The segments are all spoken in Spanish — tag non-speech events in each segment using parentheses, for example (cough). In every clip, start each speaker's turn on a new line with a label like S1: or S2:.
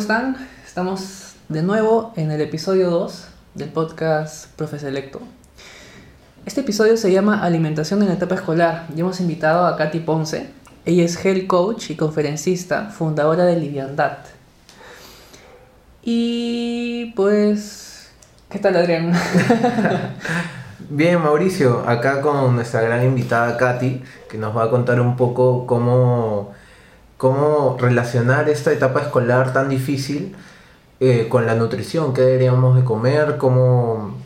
S1: están? Estamos de nuevo en el episodio 2 del podcast Profe Selecto. Este episodio se llama Alimentación en la etapa escolar y hemos invitado a Katy Ponce. Ella es health coach y conferencista, fundadora de Liviandad. Y pues, ¿qué tal Adrián? (laughs)
S2: Bien, Mauricio, acá con nuestra gran invitada Katy, que nos va a contar un poco cómo, cómo relacionar esta etapa escolar tan difícil eh, con la nutrición, qué deberíamos de comer, cómo,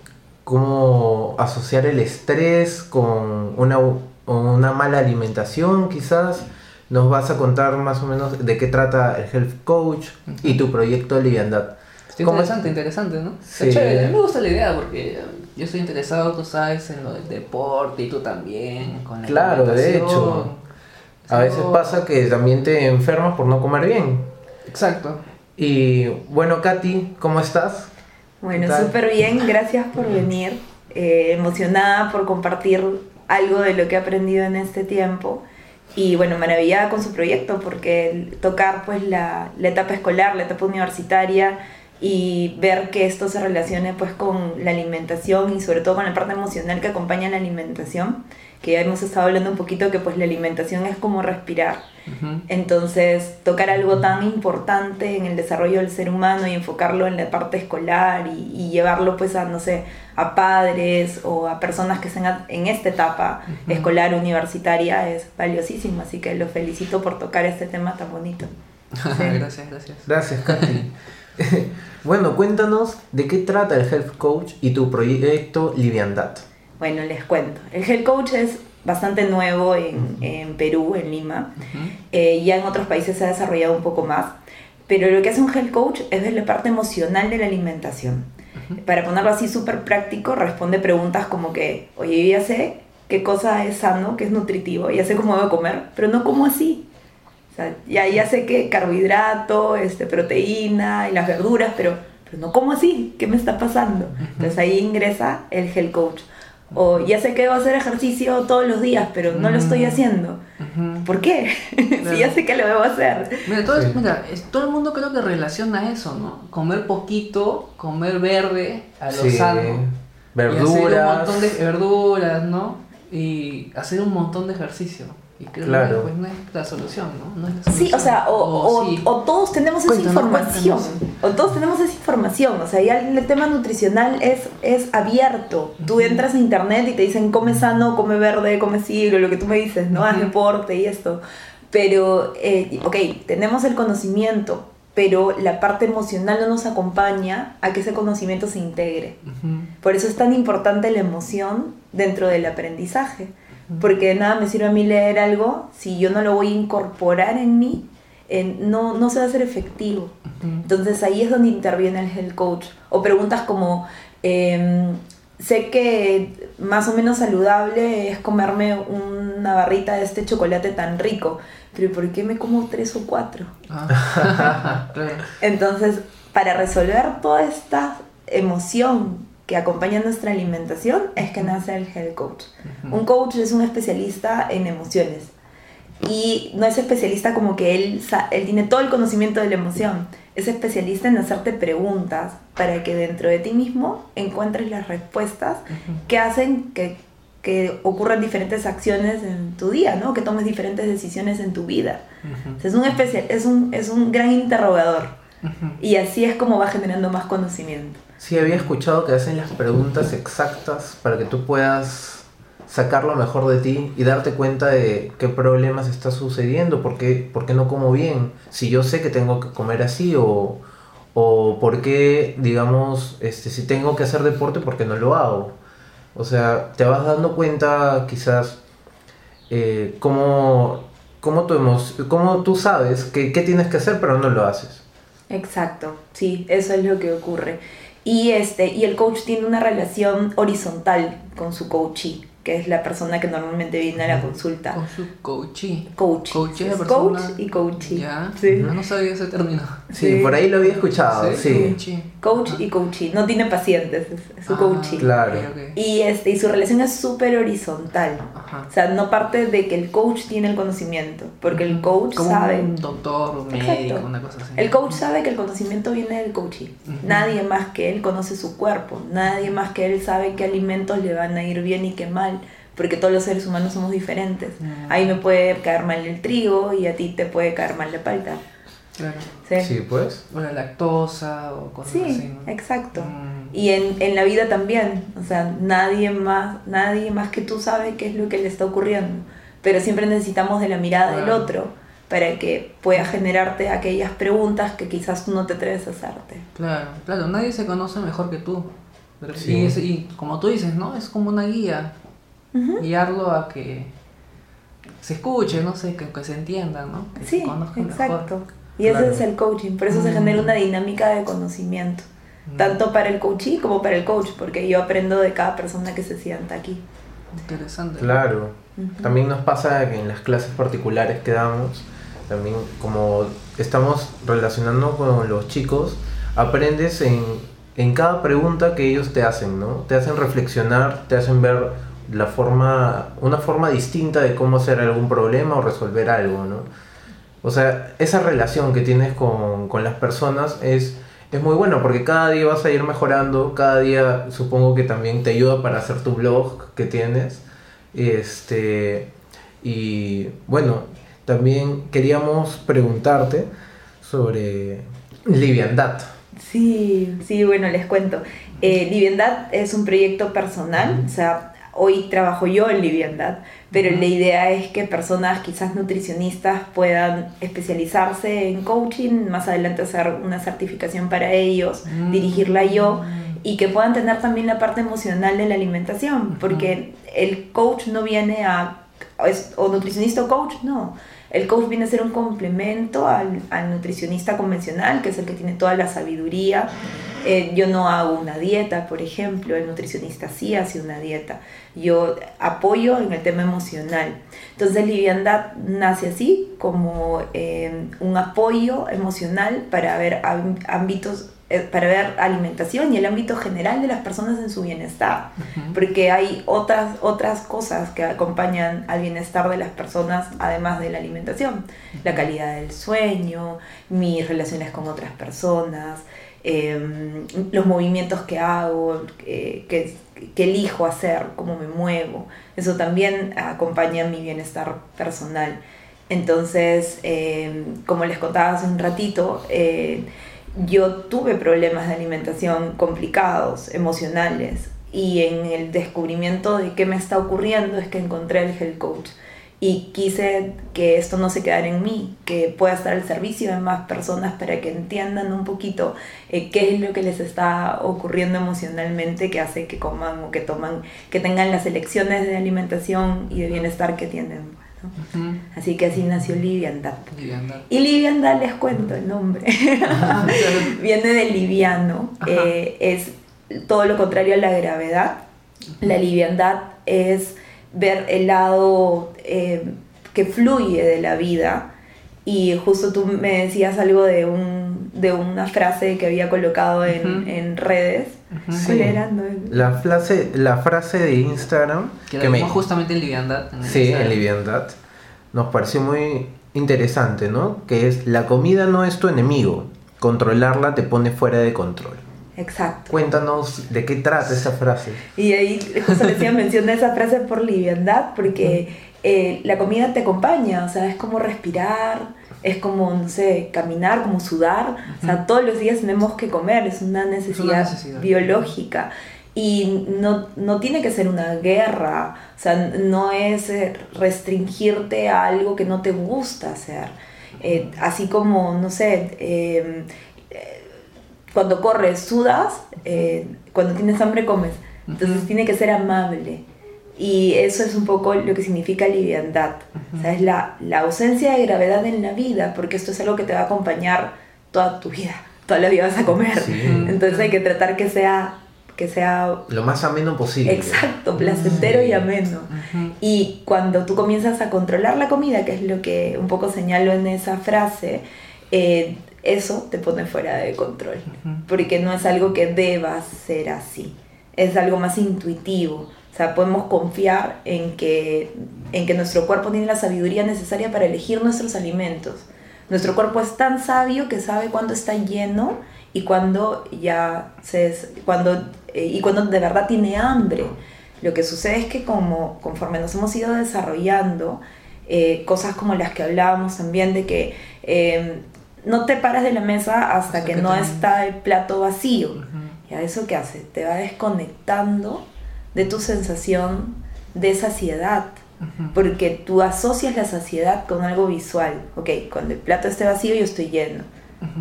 S2: cómo asociar el estrés con una, una mala alimentación quizás. Nos vas a contar más o menos de qué trata el Health Coach y tu proyecto de liviandad.
S1: interesante, interesante, ¿no? Sí. A mí me gusta la idea porque yo estoy interesado, tú sabes, en lo del deporte y tú también. Con la
S2: claro, de hecho. A veces pasa que también te enfermas por no comer bien.
S1: Exacto.
S2: Y bueno, Katy, ¿cómo estás?
S3: Bueno, súper bien, gracias por venir. Eh, emocionada por compartir algo de lo que he aprendido en este tiempo. Y bueno, maravillada con su proyecto porque tocar pues la, la etapa escolar, la etapa universitaria, y ver que esto se relacione pues con la alimentación y sobre todo con la parte emocional que acompaña la alimentación, que ya hemos estado hablando un poquito que pues la alimentación es como respirar. Entonces, tocar algo tan importante en el desarrollo del ser humano y enfocarlo en la parte escolar y, llevarlo pues a, no sé, a padres o a personas que estén en esta etapa escolar universitaria es valiosísimo. Así que los felicito por tocar este tema tan bonito. (laughs)
S1: gracias, gracias.
S2: Gracias, Katy. (laughs) bueno, cuéntanos de qué trata el Health Coach y tu proyecto Liviandad.
S3: Bueno, les cuento. El Health Coach es bastante nuevo en, Perú, en Lima. Eh, ya en otros países se ha desarrollado un poco más. Pero lo que hace un Health Coach es ver la parte emocional de la alimentación. Para ponerlo así súper práctico, responde preguntas como que, oye, yo ya sé qué cosa es sano, qué es nutritivo, ya sé cómo debo comer, pero no como así. O sea, ya, ya sé que carbohidrato, este, proteína y las verduras, pero, pero no como así, ¿qué me está pasando? Entonces ahí ingresa el Health Coach. O ya sé que debo hacer ejercicio todos los días, pero no lo estoy haciendo. ¿Por qué? (laughs) si ya sé que lo debo hacer.
S1: Mira, todo, mira todo el mundo creo que relaciona eso, ¿no? Comer poquito, comer verde a lo sano.
S2: Verduras.
S1: Y hacer un montón de verduras, ¿no? Y hacer un montón de ejercicio. Y creo
S2: claro.
S1: que pues, no es la solución, ¿no? no es la
S3: Sí, o sea, o, o, todos tenemos esa información. O todos tenemos esa información. O sea, ya el tema nutricional es, es abierto. Tú entras a internet y te dicen come sano, come verde, come siglo, lo que tú me dices, ¿no? Haz deporte y esto. Pero, eh, ok, tenemos el conocimiento, pero la parte emocional no nos acompaña a que ese conocimiento se integre. Por eso es tan importante la emoción dentro del aprendizaje porque de nada me sirve a mí leer algo si yo no lo voy a incorporar en mí, no, no se va a hacer efectivo. Entonces ahí es donde interviene el health coach. O preguntas como, em, sé que más o menos saludable es comerme una barrita de este chocolate tan rico, pero ¿por qué me como tres o cuatro? Ah. (laughs) Entonces, para resolver toda esta emoción que acompaña nuestra alimentación es que nace el health coach. Un coach es un especialista en emociones y no es especialista como que él, él tiene todo el conocimiento de la emoción, es especialista en hacerte preguntas para que dentro de ti mismo encuentres las respuestas que hacen que, que, ocurran diferentes acciones en tu día, ¿no? que tomes diferentes decisiones en tu vida. es, un especial, es, un, es un gran interrogador y así es como va generando más conocimiento.
S2: Sí, había escuchado que hacen las preguntas exactas para que tú puedas sacar lo mejor de ti y darte cuenta de qué problemas está sucediendo, por qué, por qué no como bien, si yo sé que tengo que comer así o, o por qué, digamos, este, si tengo que hacer deporte, ¿por qué no lo hago? O sea, te vas dando cuenta quizás eh, cómo, cómo, tu cómo tú sabes qué tienes que hacer, pero no lo haces.
S3: Exacto, sí, eso es lo que ocurre. Y, este, y el coach tiene una relación horizontal con su coachee, que es la persona que normalmente viene a la consulta.
S1: Con su coachee.
S3: Coach.
S1: Coach,
S3: es coach y coachee.
S1: Ya, sí. no, sabía ese término.
S2: Sí, por ahí lo había escuchado, sí.
S3: Coach y coachee. No tiene pacientes, es, su ah,
S2: Claro.
S3: Y, este, y su relación es súper horizontal. O sea, no parte de que el coach tiene el conocimiento, porque el coach
S1: Como
S3: sabe...
S1: un doctor, un médico, una cosa así.
S3: El coach sabe que el conocimiento viene del coachee. Nadie más que él conoce su cuerpo, nadie más que él sabe qué alimentos le van a ir bien y qué mal porque todos los seres humanos somos diferentes. Mm. Ahí me puede caer mal el trigo y a ti te puede caer mal la palta.
S1: Claro.
S2: Sí, pues.
S1: O la lactosa o cosas
S3: sí,
S1: así.
S3: exacto. Mm. Y en, en, la vida también. O sea, nadie más, nadie más que tú sabe qué es lo que le está ocurriendo. Pero siempre necesitamos de la mirada del otro para que pueda generarte aquellas preguntas que quizás tú no te atreves a hacerte.
S1: Claro, claro, nadie se conoce mejor que tú. Sí. Y, y, como tú dices, ¿no? Es como una guía. Guiarlo a que se escuche, no sé, que, que se entienda, ¿no? Que
S3: sí, exacto. Y ese es el coaching, por eso se genera una dinámica de conocimiento, tanto para el coachee como para el coach, porque yo aprendo de cada persona que se sienta aquí.
S1: Interesante.
S2: Claro. También nos pasa que en las clases particulares que damos, también como estamos relacionando con los chicos, aprendes en, en cada pregunta que ellos te hacen, ¿no? Te hacen reflexionar, te hacen ver la forma, una forma distinta de cómo hacer algún problema o resolver algo, ¿no? O sea, esa relación que tienes con, las personas es, es muy buena porque cada día vas a ir mejorando, cada día supongo que también te ayuda para hacer tu blog que tienes. Este, y bueno, también queríamos preguntarte sobre liviandad.
S3: Sí, sí, bueno, les cuento. Eh, liviandad es un proyecto personal, o sea, hoy trabajo yo en liviandad, pero la idea es que personas quizás nutricionistas puedan especializarse en coaching, más adelante hacer una certificación para ellos, mm. dirigirla yo y que puedan tener también la parte emocional de la alimentación, porque el coach no viene a, o nutricionista o coach, no. El coach viene a ser un complemento al, al nutricionista convencional, que es el que tiene toda la sabiduría. Eh, yo no hago una dieta, por ejemplo, el nutricionista sí hace una dieta. Yo apoyo en el tema emocional. Entonces, liviandad nace así, como eh, un apoyo emocional para ver ámbitos eh, para ver alimentación y el ámbito general de las personas en su bienestar, porque hay otras, otras cosas que acompañan al bienestar de las personas además de la alimentación, la calidad del sueño, mis relaciones con otras personas, Em, los movimientos que hago, que, que, elijo hacer, cómo me muevo. Eso también acompaña mi bienestar personal. Entonces, em, como les contaba hace un ratito, eh, yo tuve problemas de alimentación complicados, emocionales, y en el descubrimiento de qué me está ocurriendo es que encontré el health coach y quise que esto no se quedara en mí, que pueda estar al servicio de más personas para que entiendan un poquito eh, qué es lo que les está ocurriendo emocionalmente que hace que coman o que toman, que tengan las elecciones de alimentación y de bienestar que tienen. Así que así nació Liviandad. Y Liviandad les cuento el nombre. (laughs) Viene de liviano, eh, es todo lo contrario a la gravedad. La liviandad es ver el lado eh, que fluye de la vida. Y justo tú me decías algo de, un, de una frase que había colocado en, redes. ¿Cuál era?
S2: La, frase, la frase de Instagram.
S1: Que, me... justamente en Liviandad.
S2: sí, en Liviandad. Nos pareció muy interesante, ¿no? Que es, la comida no es tu enemigo. Controlarla te pone fuera de control.
S3: Exacto.
S2: Cuéntanos de qué trata esa frase.
S3: Y ahí justo decía, menciona esa frase por liviandad, porque eh, la comida te acompaña, o sea, es como respirar, es como, no sé, caminar, como sudar, o sea, todos los días tenemos que comer, es una necesidad, biológica. Y no, no, tiene que ser una guerra, o sea, no es eh, restringirte a algo que no te gusta hacer. Eh, así como, no sé, eh, cuando corres, sudas, eh, cuando tienes hambre comes. Entonces tiene que ser amable. Y eso es un poco lo que significa liviandad. o sea, es la, la, ausencia de gravedad en la vida, porque esto es algo que te va a acompañar toda tu vida. Toda la vida vas a comer. Entonces hay que tratar que sea que sea
S2: lo más ameno posible.
S3: Exacto, placentero y ameno. Y cuando tú comienzas a controlar la comida, que es lo que un poco señalo en esa frase, eh, eso te pone fuera de control, porque no es algo que deba ser así, es algo más intuitivo. O sea, podemos confiar en que, en que nuestro cuerpo tiene la sabiduría necesaria para elegir nuestros alimentos. Nuestro cuerpo es tan sabio que sabe cuándo está lleno y cuando ya se cuando eh, y cuando de verdad tiene hambre. Lo que sucede es que como conforme nos hemos ido desarrollando, eh, cosas como las que hablábamos también de que eh, no te paras de la mesa hasta, que, no está el plato vacío. ¿Ya eso qué hace? Te va desconectando de tu sensación de saciedad. Porque tú asocias la saciedad con algo visual. Ok, cuando el plato esté vacío yo estoy lleno.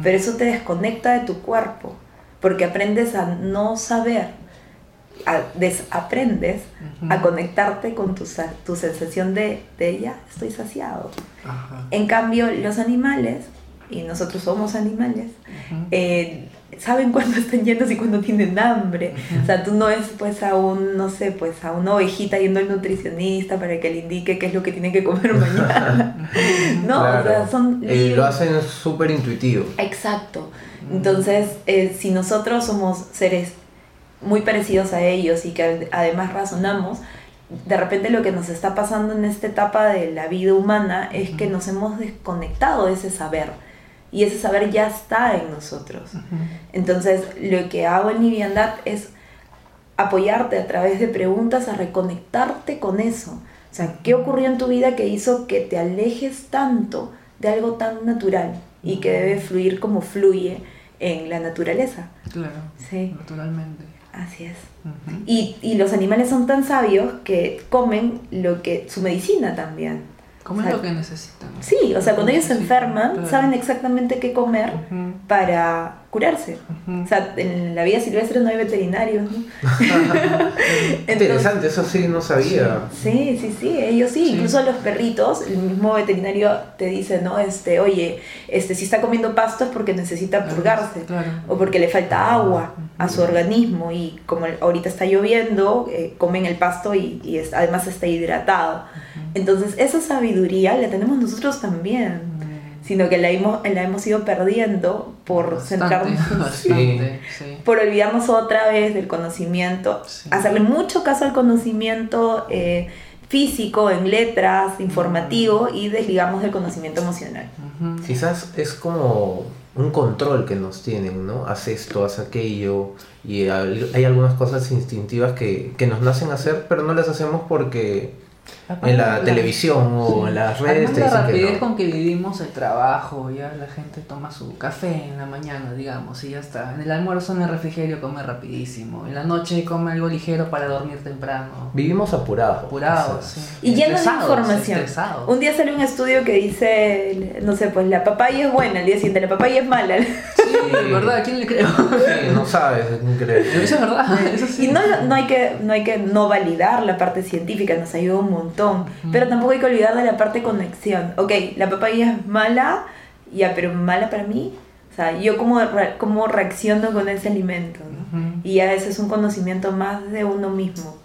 S3: Pero eso te desconecta de tu cuerpo. Porque aprendes a no saber. desaprendes a conectarte con tu, tu sensación de, de ya estoy saciado. En cambio, los animales y nosotros somos animales, eh, saben cuándo están llenos y cuándo tienen hambre. O sea, tú no es pues a un, no sé, pues a una ovejita yendo al nutricionista para que le indique qué es lo que tiene que comer (laughs) mañana. no, o sea, son...
S2: Eh, lo hacen súper intuitivo.
S3: Exacto. Entonces, eh, si nosotros somos seres muy parecidos a ellos y que además razonamos, de repente lo que nos está pasando en esta etapa de la vida humana es que nos hemos desconectado de ese saber y ese saber ya está en nosotros. Entonces, lo que hago en Liviandad es apoyarte a través de preguntas a reconectarte con eso. O sea, ¿qué ocurrió en tu vida que hizo que te alejes tanto de algo tan natural y que debe fluir como fluye en la naturaleza?
S1: Claro, sí. naturalmente.
S3: Así es. y, y los animales son tan sabios que comen lo que su medicina también.
S1: Comen lo que necesitan.
S3: Sí, o sea, cuando ellos se enferman, saben exactamente qué comer para curarse. O sea, en la vida silvestre no hay veterinarios. (laughs)
S2: Interesante, eso sí no sabía.
S3: Sí, sí, sí, ellos sí. Incluso los perritos, el mismo veterinario te dice, ¿no? Este, oye, este, si está comiendo pasto es porque necesita purgarse. O porque le falta agua a su organismo. Y como ahorita está lloviendo, eh, comen el pasto y, y además está hidratado. Entonces, esa sabiduría la tenemos nosotros también, mm. sino que la hemos, la hemos ido perdiendo por centrarnos, (laughs) por olvidarnos otra vez del conocimiento, hacerle mucho caso al conocimiento eh, físico, en letras, informativo, y desligamos del conocimiento emocional.
S2: Quizás es como un control que nos tienen, ¿no? Haz esto, haz aquello, y hay algunas cosas instintivas que, que nos nacen hacer, pero no las hacemos porque en la, televisión o en las redes.
S1: la rapidez con que vivimos el trabajo, ya la gente toma su café en la mañana, digamos, y ya está. En el almuerzo, en el refrigerio, come rapidísimo. En la noche come algo ligero para dormir temprano.
S2: Vivimos apurados.
S1: Apurados, sí.
S3: Y llenos de información. Un día salió un estudio que dice, no sé, pues la papaya es buena, el día siguiente la papaya es mala. (laughs)
S1: Sí, ¿verdad? ¿A quién le creo?
S2: no sabes, Eso
S1: es verdad, eso sí.
S3: Y no, no, hay que, no hay que no validar la parte científica, nos ayuda un montón. Pero tampoco hay que olvidar de la parte conexión. Ok, la papaya es mala, ya, pero mala para mí. O sea, yo como, como reacciono con ese alimento. Y a veces es un conocimiento más de uno mismo.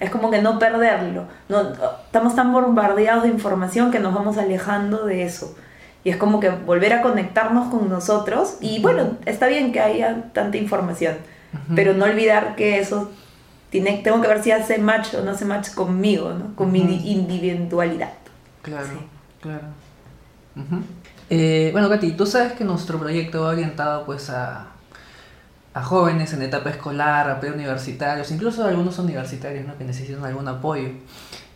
S3: Es como que no perderlo. No, estamos tan bombardeados de información que nos vamos alejando de eso. Y es como que volver a conectarnos con nosotros. Y bueno, está bien que haya tanta información, pero no olvidar que eso tengo que ver si hace match o no hace match conmigo, ¿no? con mi individualidad.
S1: Claro, claro. Eh, bueno, Katy, tú sabes que nuestro proyecto va orientado pues a, a jóvenes en etapa escolar, a preuniversitarios, incluso a algunos universitarios ¿no? que necesitan algún apoyo.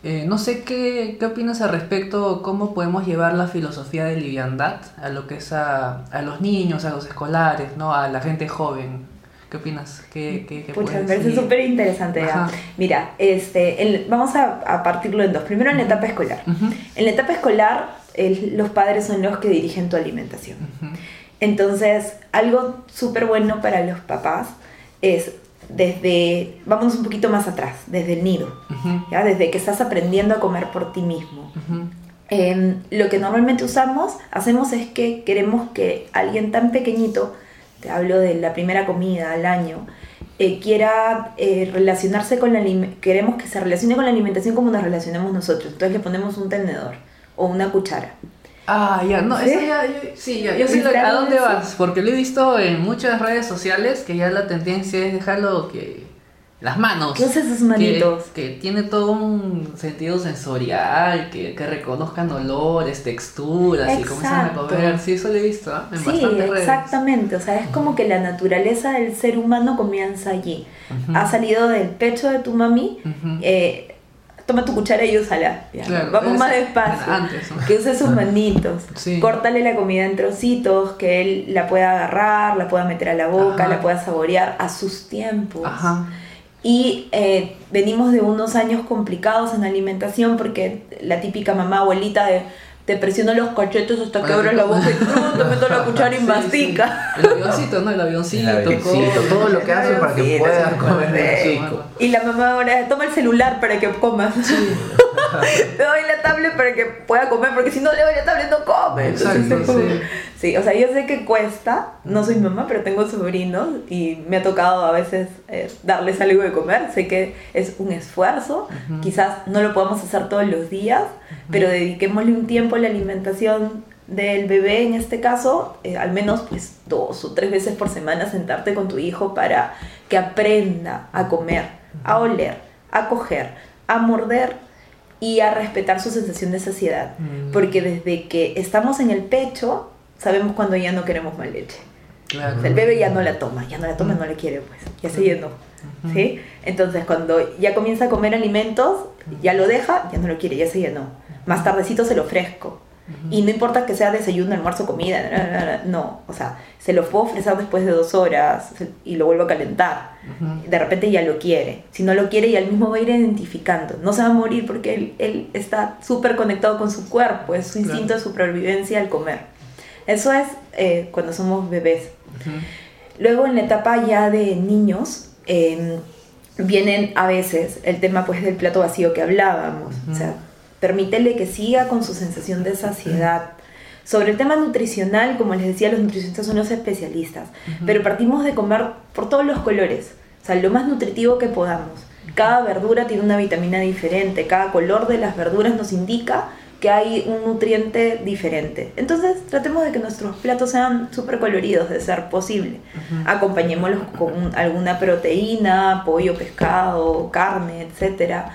S1: Eh, no sé qué, qué opinas al respecto, cómo podemos llevar la filosofía de liviandad a lo que es a, a los niños, a los escolares, ¿no? a la gente joven. ¿Qué opinas? ¿Qué, qué,
S3: qué me parece súper interesante. Mira, este, vamos a, partirlo en dos. Primero en la etapa escolar. En la etapa escolar, los padres son los que dirigen tu alimentación. Entonces, algo súper bueno para los papás es desde, vamos un poquito más atrás, desde el nido, ¿ya? desde que estás aprendiendo a comer por ti mismo. Em, lo que normalmente usamos, hacemos es que queremos que alguien tan pequeñito hablo de la primera comida al año, eh, quiera eh, relacionarse con la queremos que se relacione con la alimentación como nos relacionamos nosotros. Entonces le ponemos un tenedor o una cuchara.
S1: Ah, ya, no, ¿Sí? ya, yo, sí, ya, yo sé a dónde vas, porque lo he visto en muchas redes sociales que ya la tendencia es dejarlo que las manos.
S3: ¿Qué sus manitos?
S1: Que, tiene todo un sentido sensorial, que, que reconozcan olores, texturas y comienzan a comer. Sí, eso lo he visto ¿eh? en
S3: sí, exactamente. O sea, es como que la naturaleza del ser humano comienza allí. Ha salido del pecho de tu mami. eh, toma tu cuchara y úsala. Vamos más despacio. Que use sus manitos. Córtale la comida en trocitos, que él la pueda agarrar, la pueda meter a la boca, la pueda saborear a sus tiempos. Ajá. Y eh, venimos de unos años complicados en alimentación porque la típica mamá abuelita de te presiono los cachetes hasta que abres la boca y te meto la (laughs) cuchara y mastica.
S1: El avioncito, ¿no? El avioncito. El avioncito
S2: todo lo que hace para que puedas comer
S3: chico. Y la mamá ahora toma el celular para que comas. (laughs) (laughs) le doy la tablet para que pueda comer, porque si no le doy la tablet no come. Exacto, sí. (laughs) sí. o sea, yo sé que cuesta, no soy mamá, pero tengo sobrinos y me ha tocado a veces eh, darles algo de comer. Sé que es un esfuerzo, quizás no lo podamos hacer todos los días, pero dediquémosle un tiempo a la alimentación del bebé en este caso, eh, al menos pues dos o tres veces por semana sentarte con tu hijo para que aprenda a comer, a oler, a coger, a morder y a respetar su sensación de saciedad. Mm. Porque desde que estamos en el pecho, sabemos cuando ya no queremos más leche. el bebé ya no la toma, ya no la toma, no la quiere, pues, ya se llenó. ¿sí? Entonces, cuando ya comienza a comer alimentos, ya lo deja, ya no lo quiere, ya se llenó. Más tardecito se lo ofrezco. Y no importa que sea desayuno, almuerzo, comida, no, o sea, se lo puedo ofrecer después de dos horas y lo vuelvo a calentar. De repente ya lo quiere. Si no lo quiere, ya él mismo va a ir identificando. No se va a morir porque él, está súper conectado con su cuerpo, es su instinto de supervivencia al comer. Eso es eh, cuando somos bebés. Luego en la etapa ya de niños, em, vienen a veces el tema pues del plato vacío que hablábamos. O sea, permítele que siga con su sensación de saciedad. Sobre el tema nutricional, como les decía, los nutricionistas son los especialistas, pero partimos de comer por todos los colores, o sea, lo más nutritivo que podamos. Cada verdura tiene una vitamina diferente, cada color de las verduras nos indica que hay un nutriente diferente. Entonces tratemos de que nuestros platos sean súper coloridos, de ser posible. Acompañémoslos con alguna proteína, pollo, pescado, carne, etcétera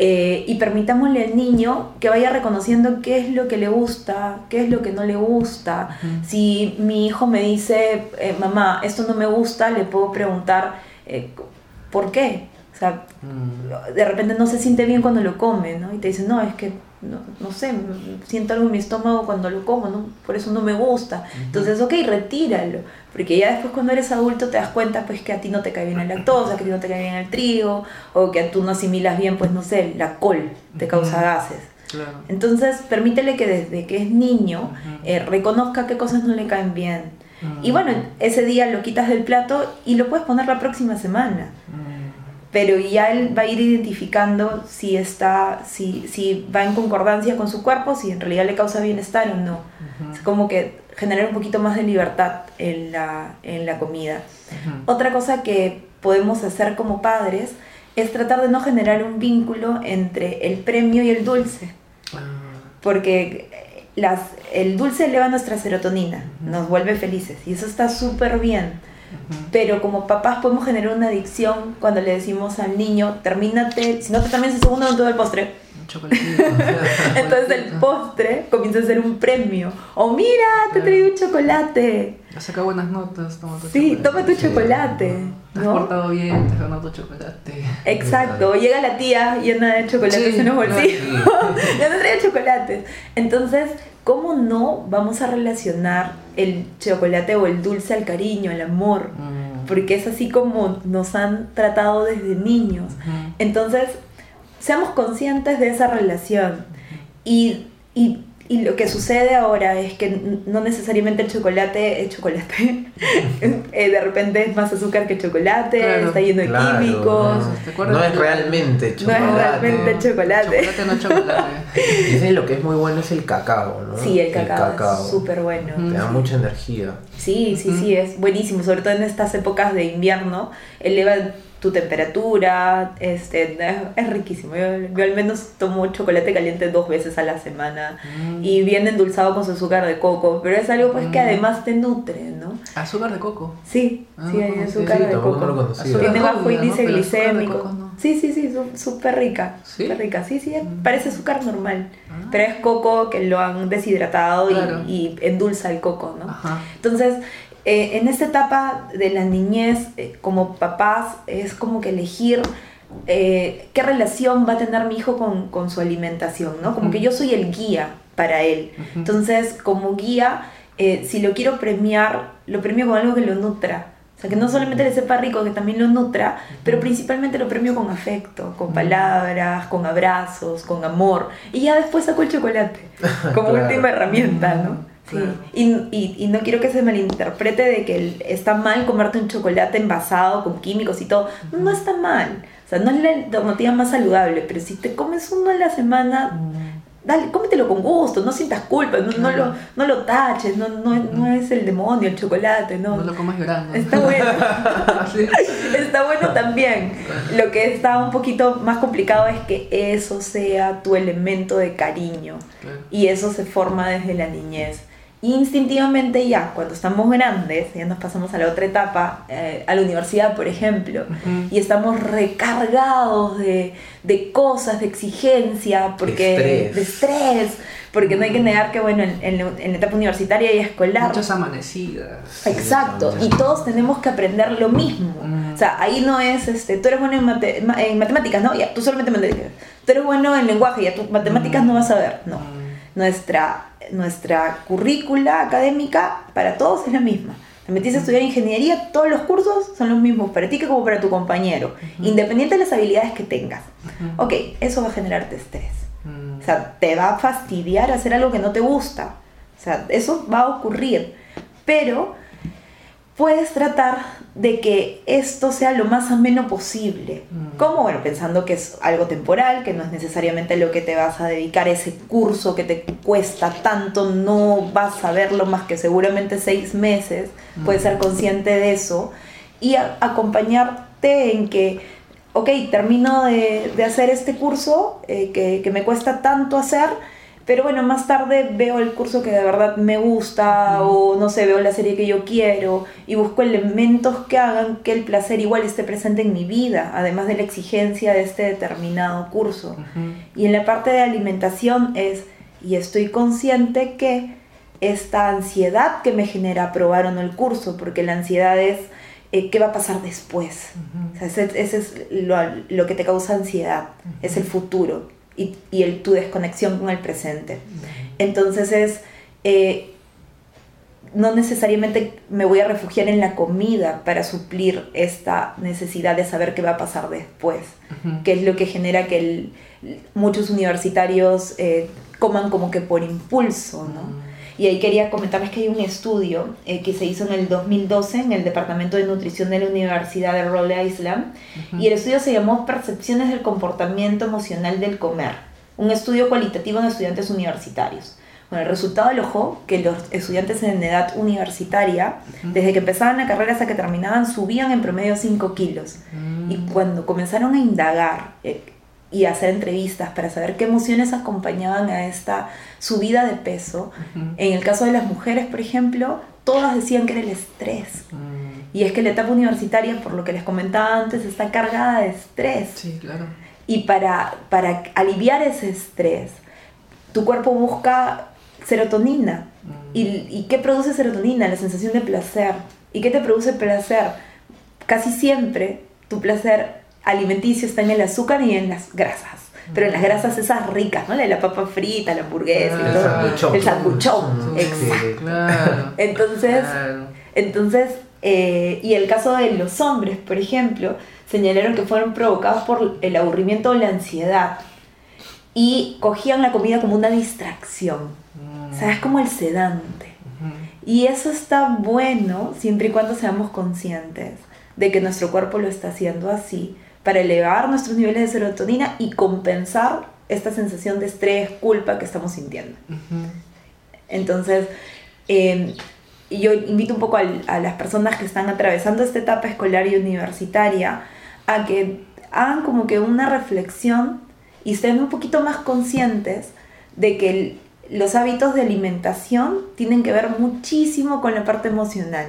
S3: eh, y permitámosle al niño que vaya reconociendo qué es lo que le gusta, qué es lo que no le gusta. Si mi hijo me dice, eh, mamá, esto no me gusta, le puedo preguntar, eh, ¿por qué? O sea, mm. de repente no se siente bien cuando lo come, ¿no? Y te dice, no, es que no, no, sé, siento algo en mi estómago cuando lo como, ¿no? por eso no me gusta. Entonces, ok, retíralo, porque ya después cuando eres adulto te das cuenta pues que a ti no te cae bien la lactosa, que a ti no te cae bien el trigo, o que tú no asimilas bien, pues no sé, la col te causa gases. Entonces, permítele que desde que es niño eh, reconozca qué cosas no le caen bien. Y bueno, ese día lo quitas del plato y lo puedes poner la próxima semana pero ya él va a ir identificando si está, si, si va en concordancia con su cuerpo, si en realidad le causa bienestar o no. Es como que generar un poquito más de libertad en la, en la comida. Otra cosa que podemos hacer como padres es tratar de no generar un vínculo entre el premio y el dulce. Ah. Porque las, el dulce eleva nuestra serotonina, nos vuelve felices y eso está súper bien pero como papás podemos generar una adicción cuando le decimos al niño, termínate, si no te terminas el segundo, no todo el postre. (laughs) Entonces el postre comienza a ser un premio. O mira, te traigo un chocolate.
S1: Has sacado buenas notas, toma tu
S3: sí, toma tu chocolate.
S1: Te has portado bien, te has ganado tu chocolate.
S3: Exacto, llega la tía llena de chocolates en los bolsillos. (laughs) ya te trae chocolates. Entonces, ¿cómo no vamos a relacionar el chocolate o el dulce al cariño, al amor? Mm. Porque es así como nos han tratado desde niños. Entonces, seamos conscientes de esa relación y, y y lo que sucede ahora es que no necesariamente el chocolate es chocolate. (laughs) Eh, de repente es más azúcar que chocolate, está lleno de químicos.
S2: No, es realmente chocolate.
S3: No es realmente chocolate.
S1: Chocolate no chocolate. (laughs)
S2: Dicen lo que es muy bueno es el cacao, ¿no?
S3: Sí, el cacao, es súper bueno.
S2: Te da mucha energía.
S3: Sí, sí, sí, es buenísimo. Sobre todo en estas épocas de invierno, eleva tu temperatura, este, es, riquísimo. Yo, al menos tomo chocolate caliente dos veces a la semana mm. y viene endulzado con su azúcar de coco, pero es algo pues que mm. además te nutre, ¿no?
S1: ¿Azúcar de coco?
S3: Sí, ah, sí, hay azúcar de coco. Tiene bajo índice glicémico. Sí, sí, sí, súper rica. ¿Sí? rica, sí, sí, mm. parece azúcar normal, ah. pero es coco que lo han deshidratado y, endulza el coco, ¿no? Entonces, eh, en esta etapa de la niñez, eh, como papás, es como que elegir eh, qué relación va a tener mi hijo con, su alimentación, ¿no? Como que yo soy el guía para él. Entonces, como guía, si lo quiero premiar, lo premio con algo que lo nutra. O sea, que no solamente le sepa rico, que también lo nutra, pero principalmente lo premio con afecto, con palabras, con abrazos, con amor. Y ya después saco el chocolate como (laughs) última herramienta, ¿no? Y, no quiero que se malinterprete de que está mal comerte un chocolate envasado con químicos y todo. No está mal. O sea, no es la alternativa más saludable, pero si te comes uno a la semana, dale, cómetelo con gusto, no sientas culpa, no, lo, no lo taches, no, no, es el demonio el chocolate, no.
S1: No lo comas llorando.
S3: Está bueno. (laughs) Está bueno también. Lo que está un poquito más complicado es que eso sea tu elemento de cariño. Y eso se forma desde la niñez instintivamente ya, cuando estamos grandes, ya nos pasamos a la otra etapa, eh, a la universidad, por ejemplo, y estamos recargados de, de, cosas, de exigencia, porque, de estrés, porque no hay que negar que, bueno, en, la etapa universitaria y escolar...
S1: Muchas amanecidas.
S3: Exacto, y todos tenemos que aprender lo mismo. O sea, ahí no es, este, tú eres bueno en, en matemáticas, ¿no? Ya, tú solamente matemáticas. Tú eres bueno en lenguaje, ya, tú matemáticas no vas a ver, no. Nuestra nuestra currícula académica para todos es la misma. Te metiste a estudiar ingeniería, todos los cursos son los mismos para ti que como para tu compañero, independiente de las habilidades que tengas. Ok, eso va a generarte estrés. O sea, te va a fastidiar hacer algo que no te gusta. O sea, eso va a ocurrir. Pero puedes tratar de que esto sea lo más ameno posible. Mm. ¿Cómo? Bueno, pensando que es algo temporal, que no es necesariamente lo que te vas a dedicar, ese curso que te cuesta tanto, no vas a verlo más que seguramente seis meses, puedes ser mm. consciente de eso y acompañarte en que, ok, termino de, hacer este curso eh, que, que me cuesta tanto hacer, pero bueno, más tarde veo el curso que de verdad me gusta o no sé, veo la serie que yo quiero y busco elementos que hagan que el placer igual esté presente en mi vida, además de la exigencia de este determinado curso. Y en la parte de alimentación es, y estoy consciente que esta ansiedad que me genera aprobar o no el curso, porque la ansiedad es... Eh, qué va a pasar después. ese, es lo, que te causa ansiedad, es el futuro y, y el, tu desconexión con el presente. Entonces es, eh, no necesariamente me voy a refugiar en la comida para suplir esta necesidad de saber qué va a pasar después, que es lo que genera que muchos universitarios eh, coman como que por impulso, ¿no? Y ahí quería comentarles que hay un estudio eh, que se hizo en el 2012 en el Departamento de Nutrición de la Universidad de Rhode Island. Y el estudio se llamó Percepciones del comportamiento emocional del comer. Un estudio cualitativo en estudiantes universitarios. Bueno, el resultado alojó que los estudiantes en edad universitaria, desde que empezaban la carrera hasta que terminaban, subían en promedio 5 kilos. Y mm. cuando comenzaron a indagar eh, y hacer entrevistas para saber qué emociones acompañaban a esta subida de peso. En el caso de las mujeres, por ejemplo, todas decían que era el estrés. Mm. Y es que la etapa universitaria, por lo que les comentaba antes, está cargada de estrés.
S1: Sí, claro.
S3: Y para, para aliviar ese estrés, tu cuerpo busca serotonina. Mm. ¿Y, ¿Y qué produce serotonina? La sensación de placer. ¿Y qué te produce placer? Casi siempre tu placer alimenticio está en el azúcar y en las grasas. Pero en las grasas esas ricas, ¿no? La, papa frita, la hamburguesa, el sanguchón. Exacto. Entonces, entonces eh, y el caso de los hombres, por ejemplo, señalaron que fueron provocados por el aburrimiento o la ansiedad y cogían la comida como una distracción. O sea, es como el sedante. Y eso está bueno siempre y cuando seamos conscientes de que nuestro cuerpo lo está haciendo así para elevar nuestros niveles de serotonina y compensar esta sensación de estrés, culpa que estamos sintiendo. Entonces, em, yo invito un poco a, las personas que están atravesando esta etapa escolar y universitaria a que hagan como que una reflexión y estén un poquito más conscientes de que los hábitos de alimentación tienen que ver muchísimo con la parte emocional.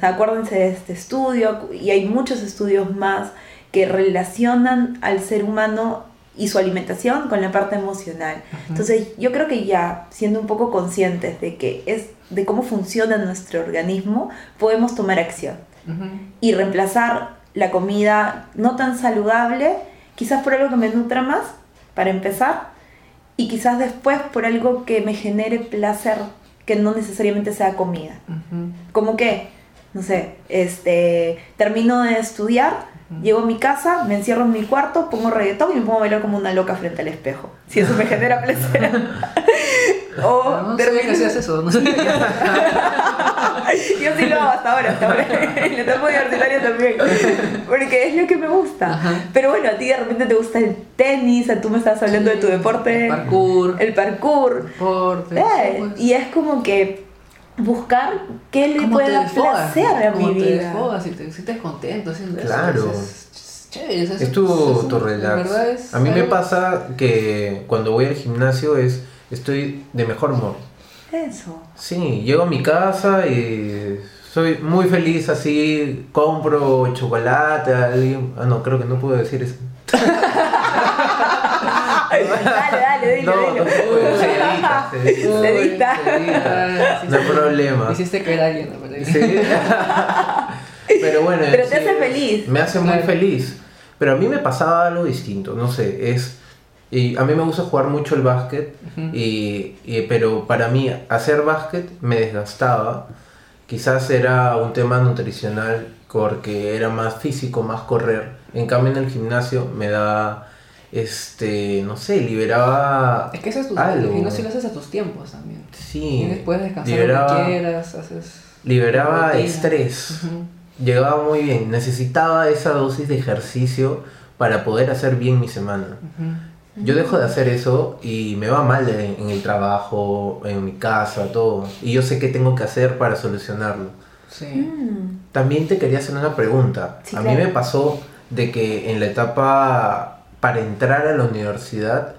S3: acuérdense de este estudio y hay muchos estudios más que relacionan al ser humano y su alimentación con la parte emocional. Entonces, yo creo que ya siendo un poco conscientes de que es de cómo funciona nuestro organismo, podemos tomar acción y reemplazar la comida no tan saludable, quizás por algo que me nutra más, para empezar, y quizás después por algo que me genere placer, que no necesariamente sea comida. Como que, no sé, este, termino de estudiar Llego a mi casa, me encierro en mi cuarto, pongo reggaetón y me pongo a bailar como una loca frente al espejo. Si eso me genera (laughs) placer. (laughs)
S1: o no, termino... que hacías eso, no sé. (laughs) Yo
S3: sí lo hago hasta ahora, hasta ahora. En la etapa universitaria también. Porque es lo que me gusta. Pero bueno, a ti de repente te gusta el tenis, tú me estás hablando de tu deporte.
S1: El parkour.
S3: El parkour.
S1: Deporte,
S3: eh, pues. Y es como que buscar qué le puede dar placer a mi vida. Te
S1: desfogas y te sientes contento haciendo
S2: claro.
S1: eso. Es, chévere, es,
S2: es, tu, tu relax. a mí me pasa que cuando voy al gimnasio es estoy de mejor humor.
S3: Eso.
S2: Sí, llego a mi casa y soy muy feliz así, compro chocolate, ah no, creo que no puedo decir eso. (laughs) (laughs)
S3: dale, dale, dile, no, dile. (laughs) No, se edita, se edita.
S2: Se No hay problema.
S1: Hiciste caer a alguien,
S2: ¿no? Sí. (laughs) Pero bueno.
S3: Pero te hace feliz.
S2: Me hace muy feliz. Pero a mí me pasaba algo distinto, no sé, es... Y a mí me gusta jugar mucho el básquet, y, y, pero para mí hacer básquet me desgastaba. Quizás era un tema nutricional porque era más físico, más correr. En cambio en el gimnasio me da este, no sé, liberaba.
S1: Es que eso es tu algo. Y no si lo haces a tus tiempos también.
S2: Sí.
S1: Y después descansar liberaba, lo que quieras, haces.
S2: Liberaba estrés. Llegaba muy bien. Necesitaba esa dosis de ejercicio para poder hacer bien mi semana. Yo dejo de hacer eso y me va mal en el trabajo, en mi casa, todo. Y yo sé qué tengo que hacer para solucionarlo.
S1: Sí. Mm.
S2: También te quería hacer una pregunta. a mí me pasó de que en la etapa para entrar a la universidad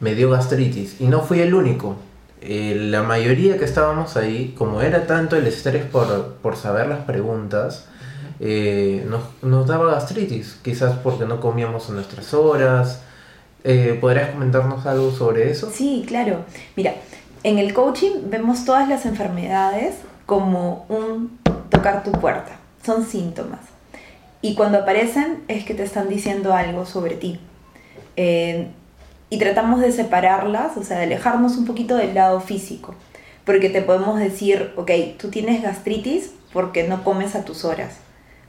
S2: me dio gastritis y no fui el único. Eh, la mayoría que estábamos ahí, como era tanto el estrés por, por saber las preguntas, eh, nos, nos, daba gastritis, quizás porque no comíamos a nuestras horas. Eh, ¿Podrías comentarnos algo sobre eso?
S3: Sí, claro. Mira, en el coaching vemos todas las enfermedades como un tocar tu puerta, son síntomas. Y cuando aparecen es que te están diciendo algo sobre ti. Eh, y tratamos de separarlas, o sea, de alejarnos un poquito del lado físico. Porque te podemos decir, ok, tú tienes gastritis porque no comes a tus horas.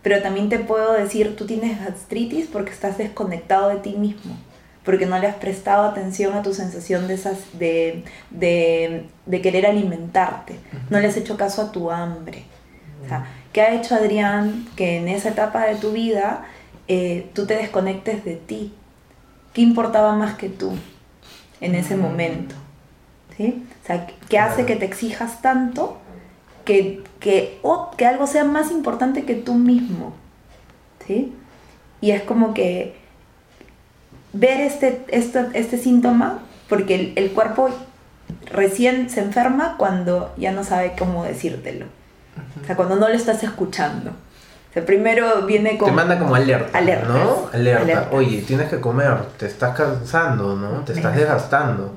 S3: Pero también te puedo decir, tú tienes gastritis porque estás desconectado de ti mismo. Porque no le has prestado atención a tu sensación de, esas, de, de, de querer alimentarte. No le has hecho caso a tu hambre. O sea, ¿qué ha hecho Adrián que en esa etapa de tu vida eh, tú te desconectes de ti? ¿Qué importaba más que tú en ese momento? ¿Sí? O sea, ¿qué hace que te exijas tanto que, que, que algo sea más importante que tú mismo? ¿Sí? Y es como que ver este, este, este síntoma, porque el, cuerpo recién se enferma cuando ya no sabe cómo decírtelo. O sea, cuando no lo estás escuchando primero viene
S2: como... Te manda como alerta, ¿no? Alerta. Oye, tienes que comer, te estás cansando, ¿no? Te estás desgastando.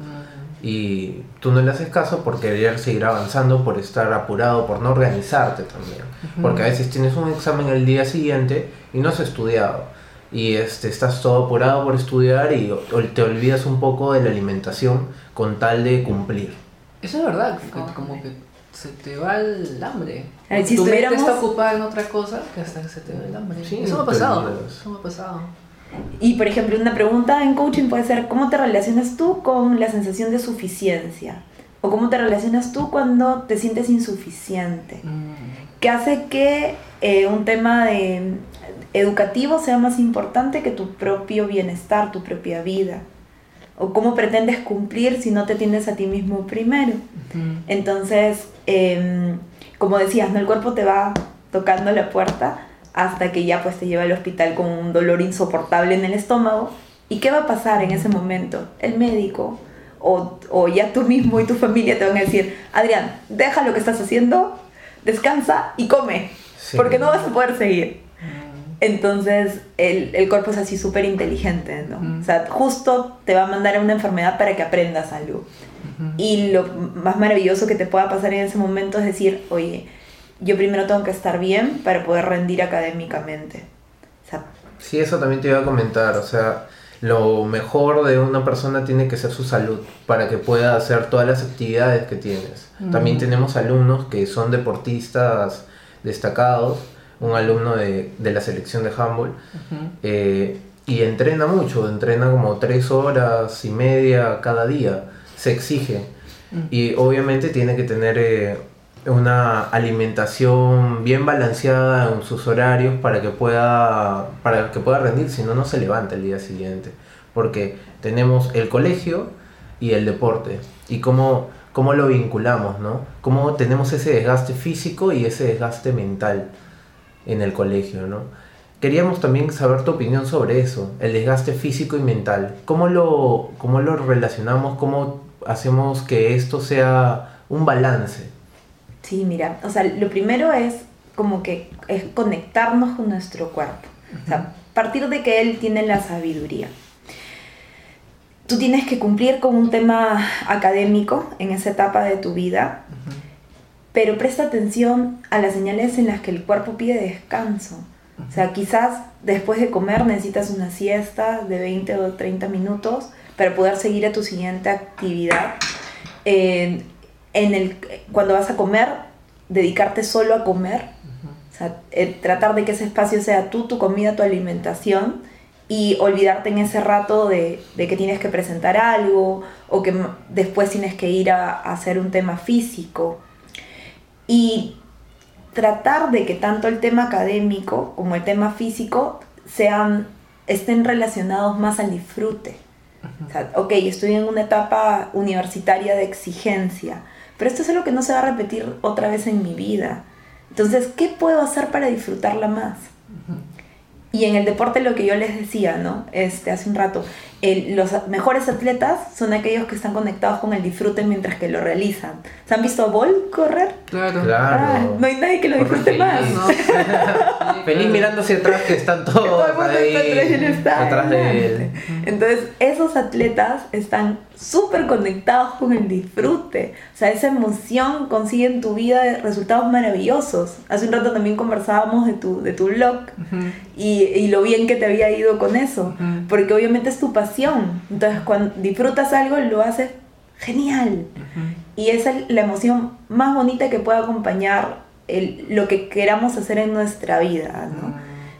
S2: Y tú no le haces caso por querer seguir avanzando, por estar apurado, por no organizarte también. Porque a veces tienes un examen el día siguiente y no has estudiado. Y este, estás todo apurado por estudiar y te olvidas un poco de la alimentación con tal de cumplir.
S1: Eso es verdad, como que se te va el hambre. si tu mente está ocupada en otra cosa que hasta que se te va el hambre. Sí, eso me ha pasado. Eso me ha pasado.
S3: Y por ejemplo, una pregunta en coaching puede ser, ¿cómo te relacionas tú con la sensación de suficiencia? ¿O cómo te relacionas tú cuando te sientes insuficiente? Mm. ¿Qué hace que eh, un tema de, educativo sea más importante que tu propio bienestar, tu propia vida? ¿O cómo pretendes cumplir si no te tienes a ti mismo primero? Entonces, em, como decías, ¿no? el cuerpo te va tocando la puerta hasta que ya pues te lleva al hospital con un dolor insoportable en el estómago. ¿Y qué va a pasar en ese momento? El médico o, o ya tú mismo y tu familia te van a decir, Adrián, deja lo que estás haciendo, descansa y come, porque no vas a poder seguir. Entonces, el, el, cuerpo es así súper inteligente, ¿no? Mm. O sea, justo te va a mandar a una enfermedad para que aprendas algo. Y lo más maravilloso que te pueda pasar en ese momento es decir, oye, yo primero tengo que estar bien para poder rendir académicamente.
S2: O sea, sí, eso también te iba a comentar, o sea, lo mejor de una persona tiene que ser su salud para que pueda hacer todas las actividades que tienes. También tenemos alumnos que son deportistas destacados, un alumno de, la selección de handball, eh, y entrena mucho, entrena como tres horas y media cada día, se exige. Y obviamente tiene que tener eh, una alimentación bien balanceada en sus horarios para que pueda para que pueda rendir si no no se levanta el día siguiente. Porque tenemos el colegio y el deporte. Y cómo, cómo lo vinculamos no cómo tenemos ese desgaste físico y ese desgaste mental en el colegio no queríamos también saber tu opinión sobre eso el desgaste físico y mental. Cómo lo cómo lo relacionamos cómo hacemos que esto sea un balance
S3: Sí, mira, o sea, lo primero es como que es conectarnos con nuestro cuerpo. O sea, partir de que él tiene la sabiduría. Tú tienes que cumplir con un tema académico en esa etapa de tu vida, pero presta atención a las señales en las que el cuerpo pide descanso. O sea, quizás después de comer necesitas una siesta de 20 o 30 minutos para poder seguir a tu siguiente actividad. Eh, en el, cuando vas a comer, dedicarte solo a comer, o sea, eh, tratar de que ese espacio sea tú, tu comida, tu alimentación, y olvidarte en ese rato de, que tienes que presentar algo o que después tienes que ir a, hacer un tema físico. Y tratar de que tanto el tema académico como el tema físico sean, estén relacionados más al disfrute. O sea, ok, estoy en una etapa universitaria de exigencia, pero esto es algo que no se va a repetir otra vez en mi vida. Entonces, ¿qué puedo hacer para disfrutarla más? Y en el deporte lo que yo les decía, ¿no? Este, hace un rato, los mejores atletas son aquellos que están conectados con el disfrute mientras que lo realizan. ¿Se han visto a Bol correr?
S2: Claro. claro. Ah,
S3: no hay nadie que lo disfrute más. (laughs)
S2: feliz mirando hacia atrás que están todos ahí,
S3: atrás de él. Entonces, esos atletas están súper conectados con el disfrute. O sea, esa emoción consigue en tu vida resultados maravillosos. Hace un rato también conversábamos de tu, de tu blog y, y, lo bien que te había ido con eso. Porque obviamente es tu pasión entonces, cuando disfrutas algo, lo haces genial. Y esa es la emoción más bonita que puede acompañar el, lo que queramos hacer en nuestra vida. ¿no?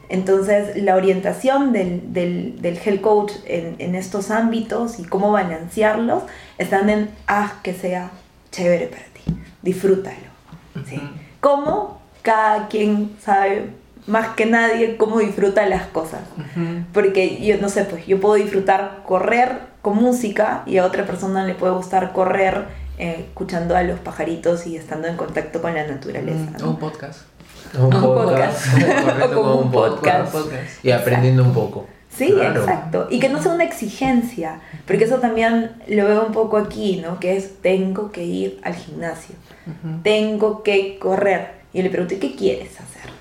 S3: Entonces, la orientación del, del, del health coach en, en, estos ámbitos y cómo balancearlos están en haz que sea chévere para ti, disfrútalo. ¿sí? ¿Cómo? Cada quien sabe más que nadie cómo disfruta las cosas. Porque yo no sé, pues yo puedo disfrutar correr con música y a otra persona le puede gustar correr eh, escuchando a los pajaritos y estando en contacto con la naturaleza.
S1: O un podcast.
S2: O un podcast. o (laughs) como un podcast. Y aprendiendo un poco.
S3: Sí, exacto. Y que no sea una exigencia, porque eso también lo veo un poco aquí, ¿no? Que es, tengo que ir al gimnasio, tengo que correr. Y le pregunté, ¿qué quieres hacer?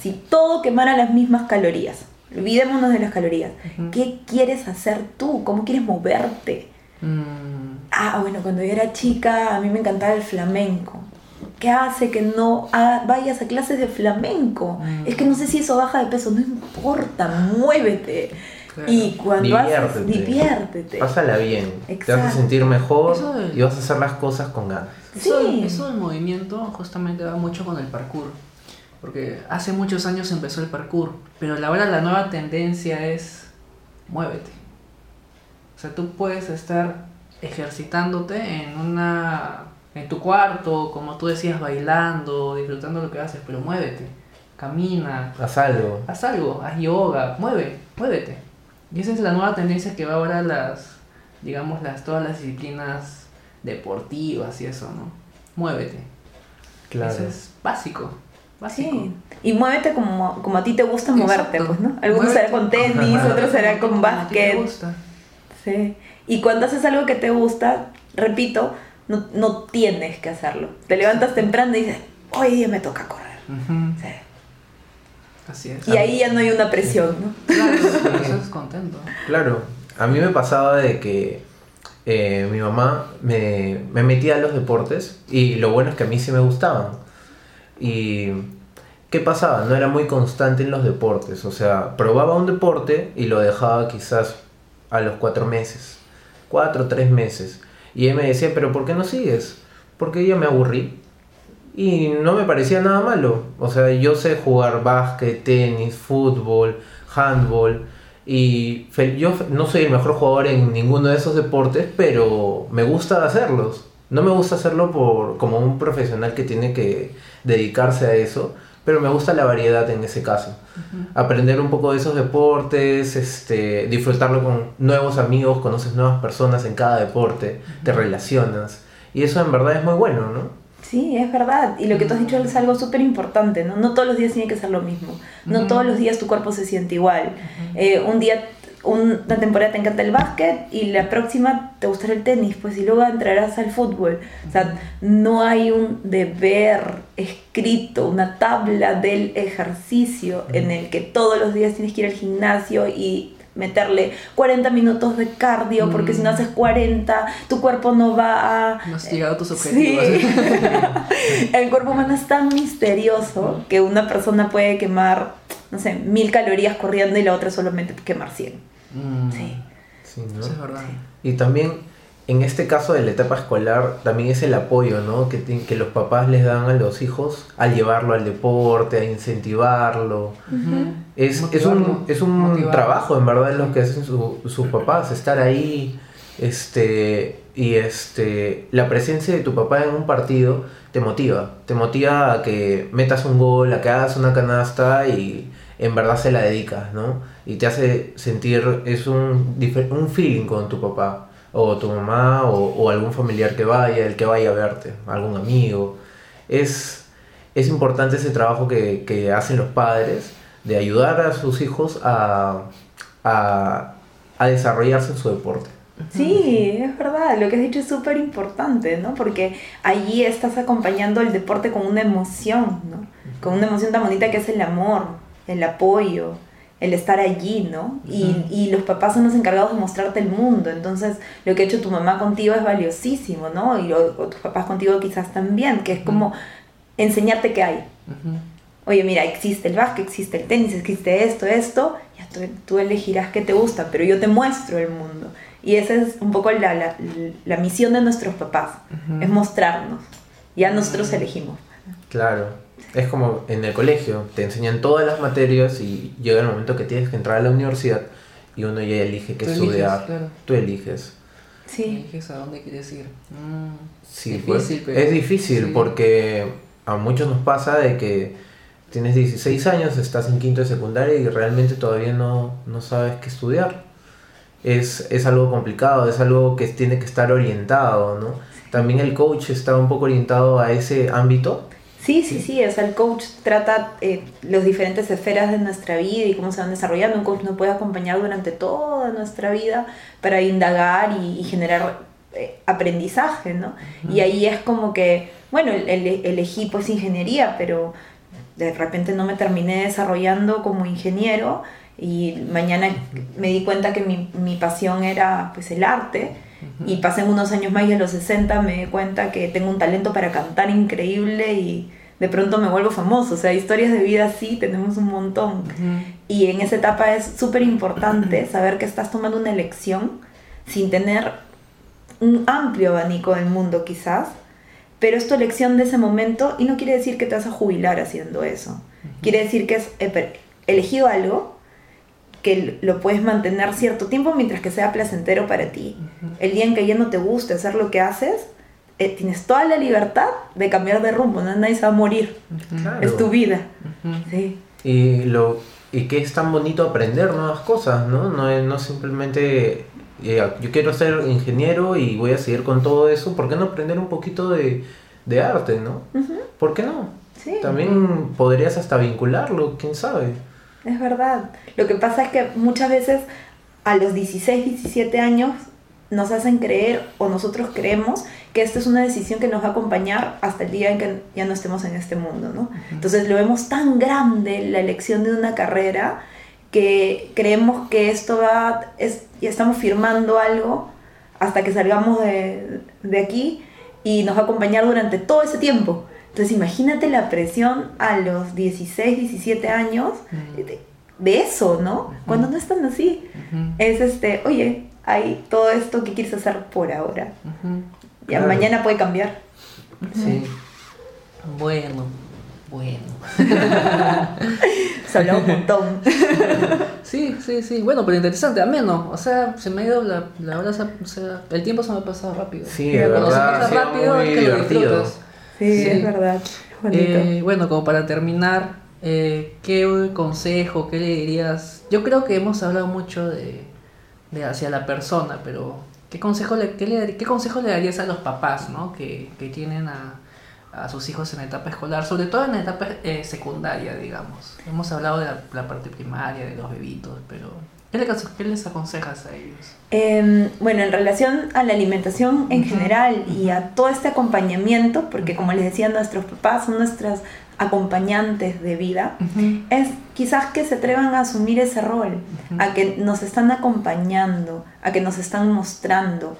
S3: Si todo quemara las mismas calorías. Olvidémonos de las calorías. ¿Qué quieres hacer tú? ¿Cómo quieres moverte? Mm. Ah, bueno, cuando yo era chica a mí me encantaba el flamenco. ¿Qué hace que no vayas a clases de flamenco? Mm. Es que no sé si eso baja de peso, no importa, muévete. Y cuando diviértete. haces, diviértete.
S2: Pásala bien. Te vas a sentir mejor y vas a hacer las cosas con ganas.
S1: sí. eso del movimiento justamente va mucho con el parkour porque hace muchos años empezó el parkour, pero ahora la nueva tendencia es muévete. O sea, tú puedes estar ejercitándote en una en tu cuarto, como tú decías, bailando, disfrutando lo que haces, pero muévete, camina,
S2: haz algo,
S1: haz algo, haz yoga, mueve, muévete. Y esa es la nueva tendencia que va ahora las, digamos, las todas las disciplinas deportivas y eso, ¿no? Muévete. Claro. Eso es básico.
S3: Sí. Y muévete como, como a ti te gusta moverte, pues, ¿no? Algunos será con tenis, otros será con básquet. gusta. Sí. Y cuando haces algo que te gusta, repito, no, no tienes que hacerlo. Te levantas temprano y dices, hoy día me toca correr. sí.
S1: Así es.
S3: Y ahí ya no hay una presión, ¿no?
S1: Claro, eso es contento.
S2: Claro, a mí me pasaba de que eh, mi mamá me, me metía a los deportes y lo bueno es que a mí sí me gustaban. Y ¿qué pasaba? No era muy constante en los deportes. O sea, probaba un deporte y lo dejaba quizás a los cuatro meses. Cuatro tres meses. Y él me decía, pero ¿por qué no sigues? Porque yo me aburrí. Y no me parecía nada malo. O sea, yo sé jugar básquet, tenis, fútbol, handball. Y yo no soy el mejor jugador en ninguno de esos deportes, pero me gusta hacerlos. No me gusta hacerlo por, como un profesional que tiene que dedicarse a eso, pero me gusta la variedad en ese caso. Aprender un poco de esos deportes, este, disfrutarlo con nuevos amigos, conoces nuevas personas en cada deporte, te relacionas. Y eso en verdad es muy bueno, ¿no?
S3: Sí, es verdad. Y lo que tú has dicho es algo súper importante, ¿no? No todos los días tiene que ser lo mismo. No todos los días tu cuerpo se siente igual. Eh, un día, una temporada te encanta el básquet y la próxima te gustará el tenis, pues y luego entrarás al fútbol. O sea, no hay un deber escrito, una tabla del ejercicio en el que todos los días tienes que ir al gimnasio y meterle 40 minutos de cardio, porque si no mm. haces 40, tu cuerpo no va
S1: a... No has llegado a tus objetivos. (laughs)
S3: El cuerpo humano es tan misterioso que una persona puede quemar, no sé, mil calorías corriendo y la otra solamente quemar 100. Mm. Sí.
S2: Sí, ¿no? es verdad. Y también en este caso de la etapa escolar también es el apoyo ¿no? que, que los papás les dan a los hijos al llevarlo al deporte, a incentivarlo. Es, es, un, es un trabajo en verdad lo que hacen sus papás, estar ahí este, y este, la presencia de tu papá en un partido te motiva, te motiva a que metas un gol, a que hagas una canasta y en verdad se la dedicas, ¿no? Y te hace sentir, es un, un feeling con tu papá o tu mamá o, algún familiar que vaya, el que vaya a verte, algún amigo. Es, es importante ese trabajo que, hacen los padres de ayudar a sus hijos a, a, desarrollarse en su deporte.
S3: Sí, es verdad, lo que has dicho es súper importante, ¿no? Porque allí estás acompañando el deporte con una emoción, ¿no? Con una emoción tan bonita que es el amor, el apoyo, el estar allí, ¿no? Y, y, los papás son los encargados de mostrarte el mundo, entonces lo que ha hecho tu mamá contigo es valiosísimo, ¿no? Y o, tus papás contigo quizás también, que es como enseñarte qué hay. Oye, mira, existe el básquet, existe el tenis, existe esto, esto, ya tú, tú, elegirás qué te gusta, pero yo te muestro el mundo. Y esa es un poco la, la, la misión de nuestros papás, es mostrarnos. Ya nosotros elegimos.
S2: Claro es como en el colegio, te enseñan todas las materias y llega el momento que tienes que entrar a la universidad y uno ya elige qué estudiar. Tú eliges.
S1: Sí. Eliges a dónde quieres ir. Mm,
S2: sí, pues, es difícil porque a muchos nos pasa de que tienes 16 años, estás en quinto de secundaria y realmente todavía no, no sabes qué estudiar. Es, es algo complicado, es algo que tiene que estar orientado, ¿no? También el coach está un poco orientado a ese ámbito
S3: Sí, sí, sí, o sea, el coach trata eh, las diferentes esferas de nuestra vida y cómo se van desarrollando. Un coach nos puede acompañar durante toda nuestra vida para indagar y, generar eh, aprendizaje, ¿no? Y ahí es como que, bueno, el, elegí pues ingeniería, pero de repente no me terminé desarrollando como ingeniero y mañana me di cuenta que mi, mi pasión era pues el arte y pasen unos años más y a los 60 me di cuenta que tengo un talento para cantar increíble y de pronto me vuelvo famoso. O sea, historias de vida sí, tenemos un montón. Y en esa etapa es súper importante (clears throat) saber que estás tomando una elección sin tener un amplio abanico del mundo quizás, pero es tu elección de ese momento y no quiere decir que te vas a jubilar haciendo eso. Quiere decir que has elegido algo que lo puedes mantener cierto tiempo mientras que sea placentero para ti. El día en que ya no te guste hacer lo que haces, eh, tienes toda la libertad de cambiar de rumbo, ¿no? nadie se va a morir. Es tu vida. sí.
S2: Y, lo, y que es tan bonito aprender nuevas cosas, ¿no? No, no simplemente eh, yo quiero ser ingeniero y voy a seguir con todo eso. ¿Por qué no aprender un poquito de, de arte, no? ¿Por qué no? También podrías hasta vincularlo, quién sabe.
S3: Es verdad. Lo que pasa es que muchas veces a los 16, 17 años nos hacen creer o nosotros creemos que esta es una decisión que nos va a acompañar hasta el día en que ya no estemos en este mundo, ¿no? Entonces lo vemos tan grande la elección de una carrera que creemos que esto va, es, ya estamos firmando algo hasta que salgamos de, de aquí y nos va a acompañar durante todo ese tiempo. Entonces imagínate la presión a los 16, 17 años de, eso, ¿no? Cuando no están así. Es este, oye, hay todo esto que quieres hacer por ahora. Ya mañana puede cambiar.
S1: Sí. Bueno, bueno. (laughs)
S3: Se habló un montón. (laughs)
S1: sí, sí, sí. Bueno, pero interesante, ameno. O sea, se me ha ido la, la hora, o sea, el tiempo se me ha pasado rápido.
S2: Sí, es verdad. Se pasa rápido es que divertido.
S3: Sí, es verdad.
S1: Eh, bueno, como para terminar, eh, ¿qué consejo, qué le dirías? Yo creo que hemos hablado mucho de, de hacia la persona, pero ¿qué consejo le, qué le, qué consejo le darías a los papás ¿no? que, que tienen a, a sus hijos en etapa escolar, sobre todo en etapa eh, secundaria, digamos? Hemos hablado de la, parte primaria, de los bebitos, pero ¿qué les, qué les aconsejas a ellos?
S3: Em, bueno, en relación a la alimentación en general y a todo este acompañamiento, porque como les decía, nuestros papás son nuestras acompañantes de vida, es quizás que se atrevan a asumir ese rol, a que nos están acompañando, a que nos están mostrando.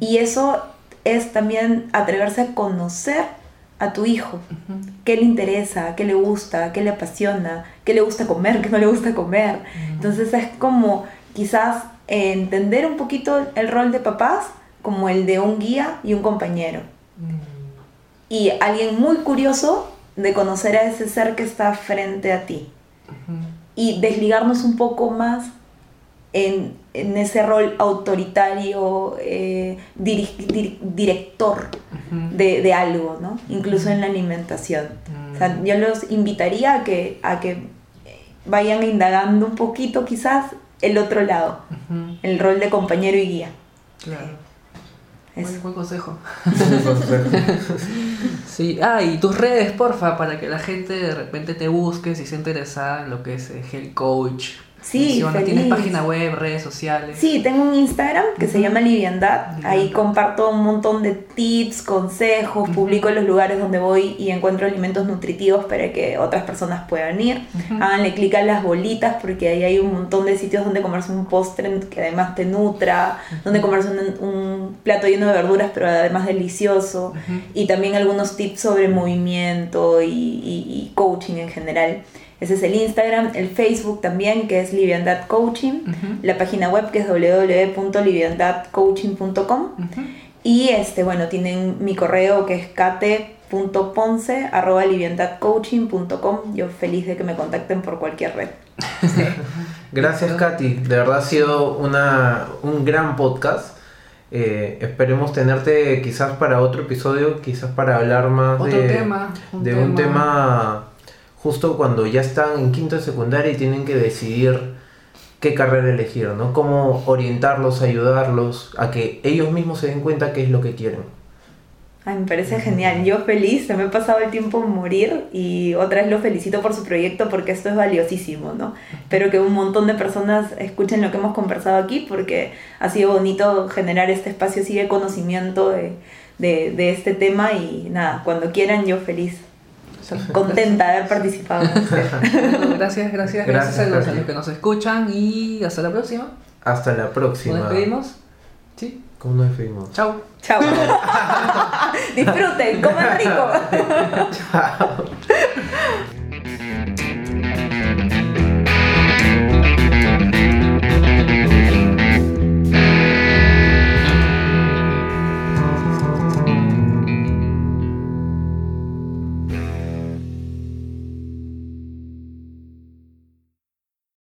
S3: Y eso es también atreverse a conocer a tu hijo, qué le interesa, qué le gusta, qué le apasiona, qué le gusta comer, qué no le gusta comer. Entonces es como quizás entender un poquito el rol de papás como el de un guía y un compañero. Y alguien muy curioso de conocer a ese ser que está frente a ti. Y desligarnos un poco más en, ese rol autoritario, eh, director de, algo, ¿no? Incluso en la alimentación. yo los invitaría a que, a que vayan indagando un poquito quizás el otro lado, el rol de compañero y guía.
S1: Claro. Es buen, consejo. (laughs) sí, ah, y tus redes, porfa, para que la gente de repente te busque si se interesa en lo que es el coach,
S3: Sí,
S1: ¿Tienes página web, redes sociales?
S3: Sí, tengo un Instagram que se llama Liviandad. Ahí comparto un montón de tips, consejos, publico los lugares donde voy y encuentro alimentos nutritivos para que otras personas puedan ir. Háganle clic a las bolitas porque ahí hay un montón de sitios donde comerse un postre que además te nutra, donde comerse un, plato lleno de verduras pero además delicioso. Y también algunos tips sobre movimiento y coaching en general. Ese es el Instagram, el Facebook también, que es Liviandad Coaching, la página web que es www.liviandadcoaching.com y este, bueno, tienen mi correo que es kate.ponce arroba Yo feliz de que me contacten por cualquier red. (laughs)
S2: Gracias, Katy. De verdad ha sido una, un gran podcast. Eh, esperemos tenerte quizás para otro episodio, quizás para hablar más
S1: de, tema,
S2: de un tema justo cuando ya están en quinto de secundaria y tienen que decidir qué carrera elegir, ¿no? Cómo orientarlos, ayudarlos a que ellos mismos se den cuenta qué es lo que quieren.
S3: Ay, me parece genial. Yo feliz, se me ha pasado el tiempo morir y otra vez lo felicito por su proyecto porque esto es valiosísimo, ¿no? Espero que un montón de personas escuchen lo que hemos conversado aquí porque ha sido bonito generar este espacio así de conocimiento de, de este tema y nada, cuando quieran yo feliz contenta de haber participado. (laughs)
S1: gracias, gracias, gracias, a, los, que nos escuchan y hasta la próxima.
S2: Hasta la próxima.
S1: ¿Nos despedimos? Sí.
S2: ¿Cómo nos despedimos?
S1: Chao.
S3: Chao. (laughs) Disfruten, coman rico. Chao.